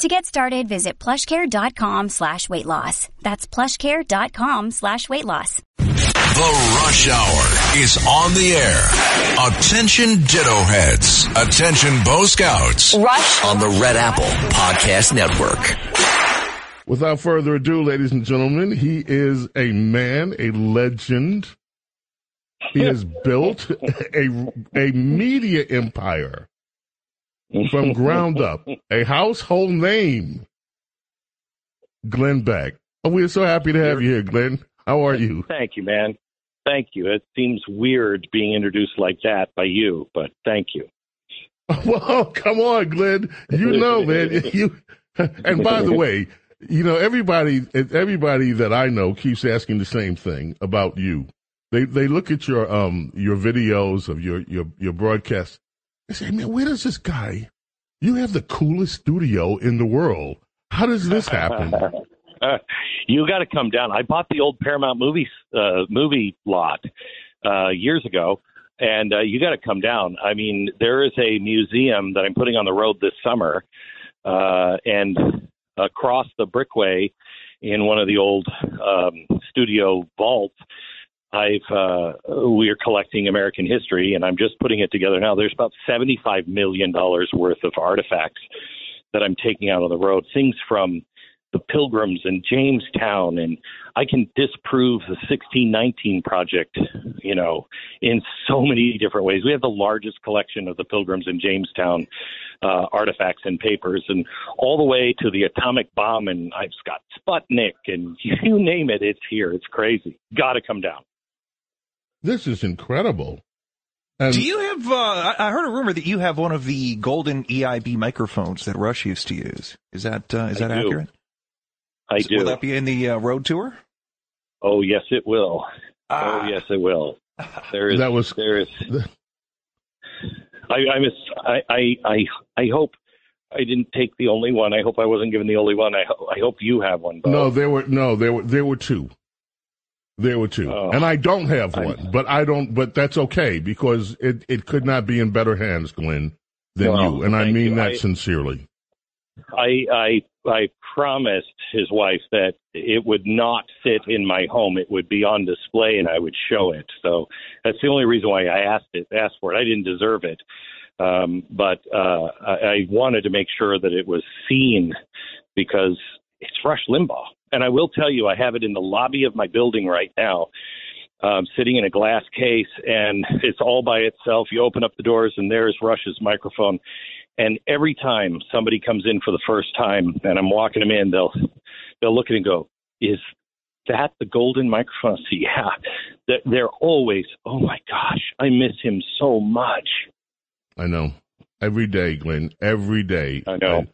To get started, visit plushcare.com slash weight loss. That's plushcare.com slash weight loss. The Rush Hour is on the air. Attention Ditto Heads. Attention Bo Scouts. Rush on the Red Apple Podcast Network. Without further ado, ladies and gentlemen, he is a man, a legend. He has built a, a media empire from ground up, a household name. Glenn Beck. Oh, we're so happy to have you here, Glenn. How are you? Thank you, man. Thank you. It seems weird being introduced like that by you, but thank you. Well, come on, Glenn. You know, man. You and by the way, you know everybody. Everybody that I know keeps asking the same thing about you. They they look at your um your videos of your your your broadcasts. They say, man, where does this guy? You have the coolest studio in the world. How does this happen? You got to come down. I bought the old Paramount movies uh, movie lot uh, years ago, and uh, you got to come down. I mean, there is a museum that I'm putting on the road this summer, uh, and across the Brickway in one of the old um, studio vaults. I've uh, we are collecting American history, and I'm just putting it together now. There's about 75 million dollars worth of artifacts that I'm taking out on the road. Things from the Pilgrims and Jamestown, and I can disprove the 1619 project, you know, in so many different ways. We have the largest collection of the Pilgrims and Jamestown uh, artifacts and papers, and all the way to the atomic bomb, and I've got Sputnik, and you name it, it's here. It's crazy. Got to come down. This is incredible. And Do you have? Uh, I heard a rumor that you have one of the golden EIB microphones that Rush used to use. Is that uh, is that I accurate? I do. Will that be in the uh, road tour? Oh yes, it will. Ah. Oh yes, it will. There is. That was- There is. I I, miss, I I I I hope I didn't take the only one. I hope I wasn't given the only one. I ho- I hope you have one. Bo. No, there were no, there were there were two. There were two, Oh. and I don't have one, but I don't. But that's okay because it it could not be in better hands, Glenn, than Well, you, and I mean you. that I- sincerely. I I I promised his wife that it would not sit in my home. It would be on display, and I would show it. So that's the only reason why I asked it. Asked for it. I didn't deserve it, um, but uh, I, I wanted to make sure that it was seen because it's Rush Limbaugh. And I will tell you, I have it in the lobby of my building right now, um, sitting in a glass case, and it's all by itself. You open up the doors, and there's Rush's microphone. And every time somebody comes in for the first time, and I'm walking them in, they'll they'll look at it and go, "Is that the golden microphone?" Say, yeah. They're, they're always, "Oh my gosh, I miss him so much." I know every day, Glenn, every day. I know.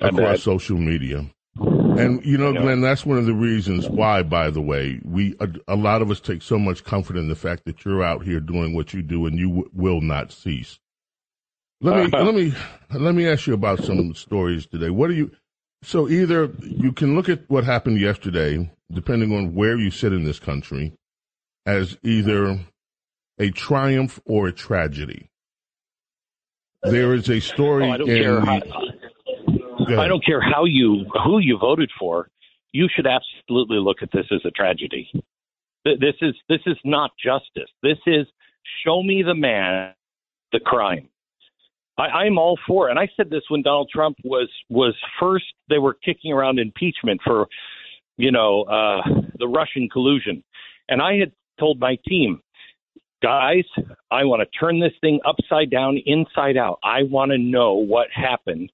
I across social media. And you know, I know. Glenn, that's one of the reasons why, by the way, we a, a lot of us take so much comfort in the fact that you're out here doing what you do and you w- will not cease. Let me let me let me ask you about some stories today. What do you? So either you can look at what happened yesterday, depending on where you sit in this country, as either a triumph or a tragedy. There is a story Oh, in the- How, Go ahead. I don't care how you who you voted for. You should absolutely look at this as a tragedy. This is this is not justice. This is show me the man, the crime. I, I'm all for, it. and I said this when Donald Trump was was first. They were kicking around impeachment for, you know, uh, the Russian collusion, and I had told my team, guys, I want to turn this thing upside down, inside out. I want to know what happened.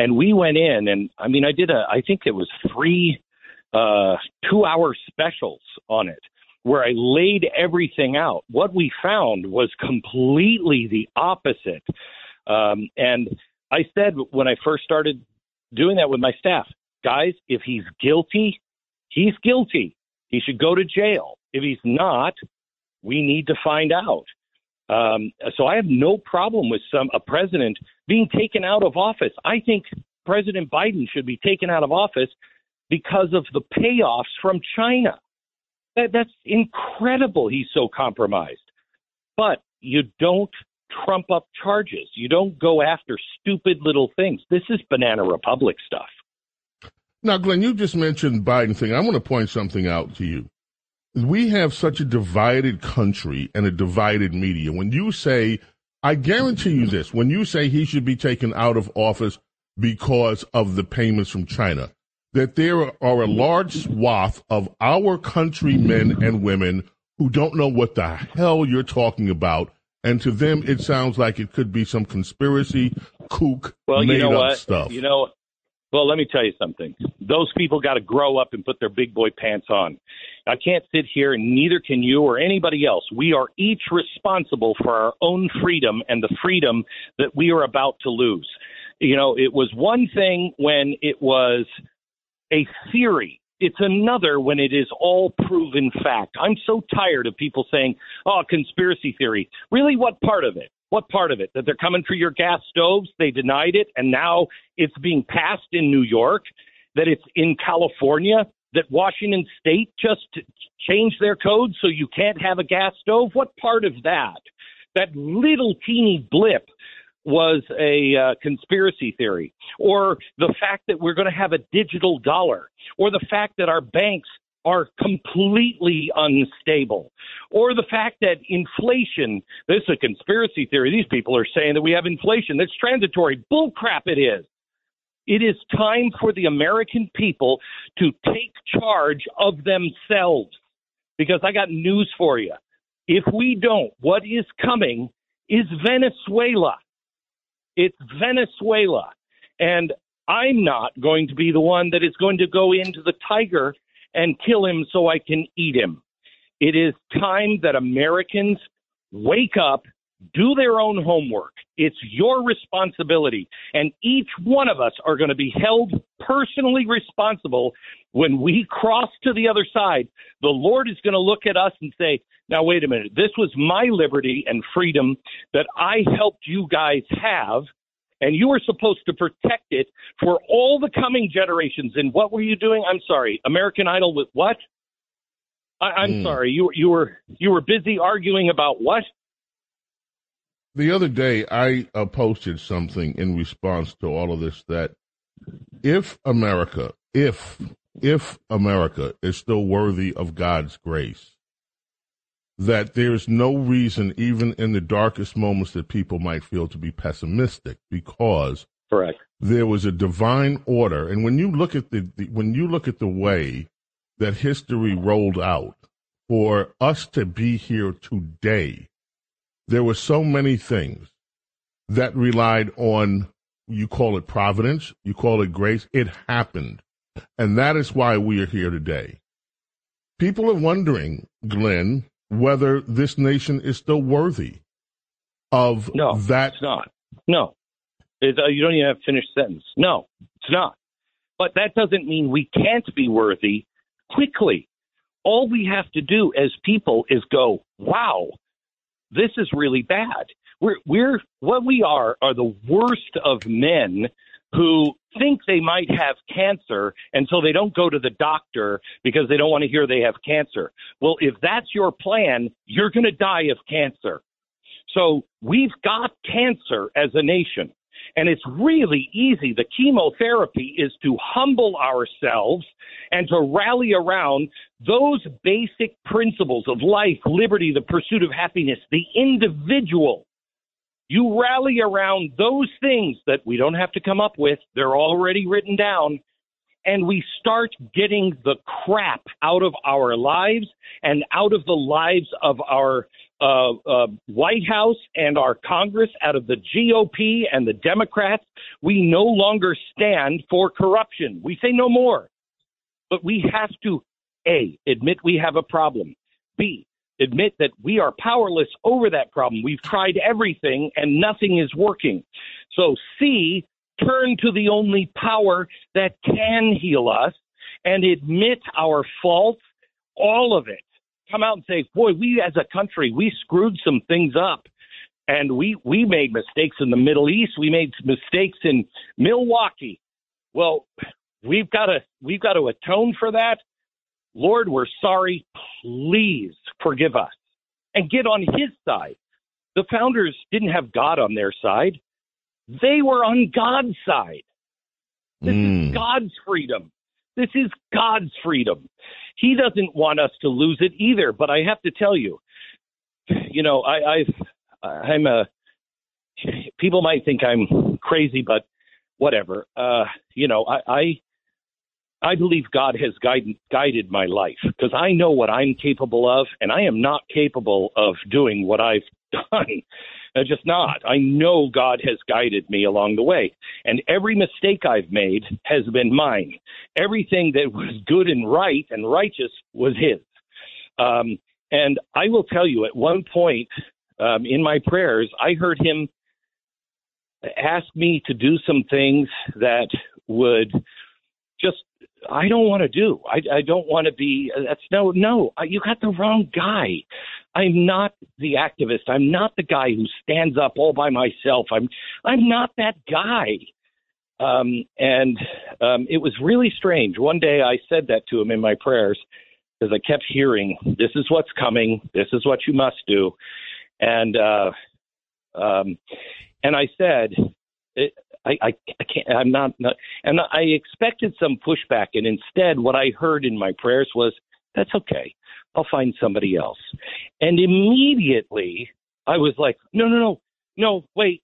And we went in, and I mean, I did a, I think it was three uh, two hour specials on it where I laid everything out. What we found was completely the opposite. Um, and I said when I first started doing that with my staff, guys, if he's guilty, he's guilty. He should go to jail. If he's not, we need to find out. Um, so I have no problem with some a president being taken out of office. I think President Biden should be taken out of office because of the payoffs from China. That, that's incredible. He's so compromised. But you don't trump up charges. You don't go after stupid little things. This is banana republic stuff. Now, Glenn, you just mentioned Biden thing. I want to point something out to you. We have such a divided country and a divided media. When you say, I guarantee you this, when you say he should be taken out of office because of the payments from China, that there are a large swath of our countrymen and women who don't know what the hell you're talking about. And to them, it sounds like it could be some conspiracy, kook, well, made you know up what? stuff. You know, well, let me tell you something. Those people got to grow up and put their big boy pants on. I can't sit here, and neither can you or anybody else. We are each responsible for our own freedom and the freedom that we are about to lose. You know, it was one thing when it was a theory. It's another when it is all proven fact. I'm so tired of people saying, oh, conspiracy theory. Really, what part of it? What part of it? That they're coming for your gas stoves? They denied it, and now it's being passed in New York. That it's in California. That Washington State just changed their code so you can't have a gas stove. What part of that? That little teeny blip was a uh, conspiracy theory, or the fact that we're going to have a digital dollar, or the fact that our banks are completely unstable, or the fact that inflation, this is a conspiracy theory. These people are saying that we have inflation that's transitory. Bullcrap it is. It is time for the American people to take charge of themselves. Because I got news for you. If we don't, what is coming is Venezuela. It's Venezuela. And I'm not going to be the one that is going to go into the tiger and kill him so I can eat him. It is time that Americans wake up, do their own homework. It's your responsibility. And each one of us are going to be held personally responsible when we cross to the other side. The Lord is going to look at us and say, now, wait a minute. This was my liberty and freedom that I helped you guys have and you were supposed to protect it for all the coming generations. And what were you doing? I'm sorry, American Idol with what? I, am mm. sorry, you you were you were busy arguing about what? The other day, I uh, posted something in response to all of this that if America, if if America is still worthy of God's grace, that there's no reason, even in the darkest moments, that people might feel to be pessimistic because correct there was a divine order. And when you look at the, the when you look at the way that history rolled out for us to be here today, there were so many things that relied on you call it providence, you call it grace. It happened. And that is why we are here today. People are wondering, Glenn, whether this nation is still worthy of no, that. It's not. No. It's, uh, you don't even have to finish sentence. No, it's not. But that doesn't mean we can't be worthy quickly. All we have to do as people is go, wow, this is really bad. We're, we're what we are are the worst of men who think they might have cancer and so they don't go to the doctor because they don't want to hear they have cancer. Well, if that's your plan, you're going to die of cancer. So we've got cancer as a nation. And it's really easy. The chemotherapy is to humble ourselves and to rally around those basic principles of life, liberty, the pursuit of happiness, the individual. You rally around those things that we don't have to come up with, they're already written down, and we start getting the crap out of our lives and out of the lives of our uh, uh, White House and our Congress, out of the GOP and the Democrats. We no longer stand for corruption. We say no more. But we have to, A, admit we have a problem. B, admit that we are powerless over that problem. We've tried everything and nothing is working. So, C, turn to the only power that can heal us and admit our faults, all of it. come out and say, "Boy, we as a country, we screwed some things up." And we, we made mistakes in the Middle East. We made mistakes in Milwaukee. Well, we've got to we've got to atone for that. Lord, we're sorry. Please forgive us and get on his side. The founders didn't have God on their side. They were on God's side. This mm. is God's freedom. This is God's freedom. He doesn't want us to lose it either. But I have to tell you, you know, I, I've, I'm a. People might think I'm crazy, but whatever. Uh, you know, I, I, I believe God has guided guided my life because I know what I'm capable of, and I am not capable of doing what I've done. I'm just not. I know God has guided me along the way. And every mistake I've made has been mine. Everything that was good and right and righteous was His. Um, and I will tell you, at one point um, in my prayers, I heard Him ask me to do some things that would just I don't want to do. I, I don't want to be. That's no, no. You got the wrong guy. I'm not the activist. I'm not the guy who stands up all by myself. I'm I'm not that guy. Um, and um, it was really strange. One day I said that to him in my prayers because I kept hearing, "This is what's coming. This is what you must do," and uh, um, and I said, I, I, I can't. I'm not, not. And I expected some pushback, and instead, what I heard in my prayers was, "That's okay. I'll find somebody else." And immediately, I was like, "No, no, no, no. Wait,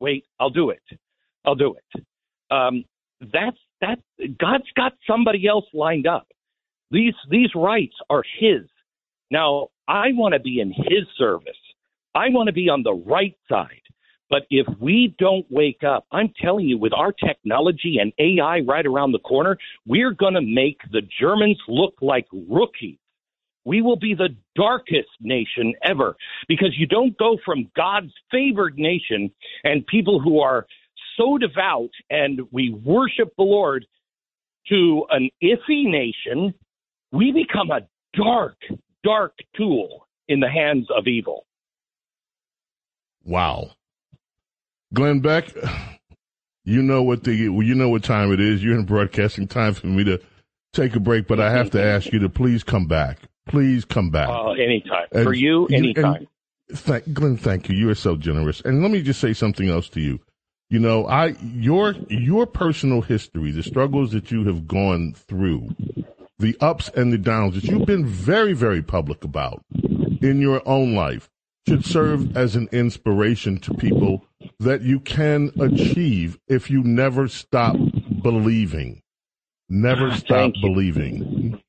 wait. I'll do it. I'll do it." Um, that's that. God's got somebody else lined up. These these rights are His. Now, I want to be in His service. I want to be on the right side. But if we don't wake up, I'm telling you, with our technology and AI right around the corner, we're going to make the Germans look like rookies. We will be the darkest nation ever because you don't go from God's favored nation and people who are so devout and we worship the Lord to an iffy nation. We become a dark, dark tool in the hands of evil. Wow. Glenn Beck, you know what the you know what time it is. You're in broadcasting time for me to take a break, but I have to ask you to please come back. Please come back. Uh, anytime and, for you, anytime. thank, Glenn, thank you. You are so generous. And let me just say something else to you. You know, I your your personal history, the struggles that you have gone through, the ups and the downs that you've been very, very public about in your own life should serve as an inspiration to people that you can achieve if you never stop believing. Never ah, stop believing.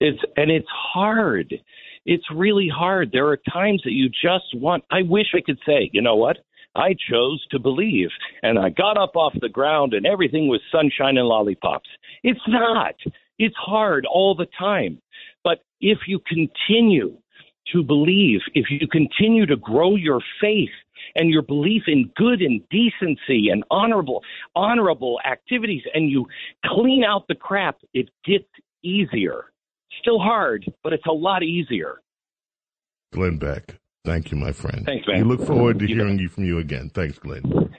It's and it's hard. It's really hard. There are times that you just want I wish I could say, you know what? I chose to believe and I got up off the ground and everything was sunshine and lollipops. It's not. It's hard all the time. But if you continue to believe, if you continue to grow your faith and your belief in good and decency and honorable honorable activities and you clean out the crap, it gets easier. Still hard, but it's a lot easier. Glenn Beck, thank you, my friend. Thanks, man. We look forward to hearing you from you again. Thanks, Glenn.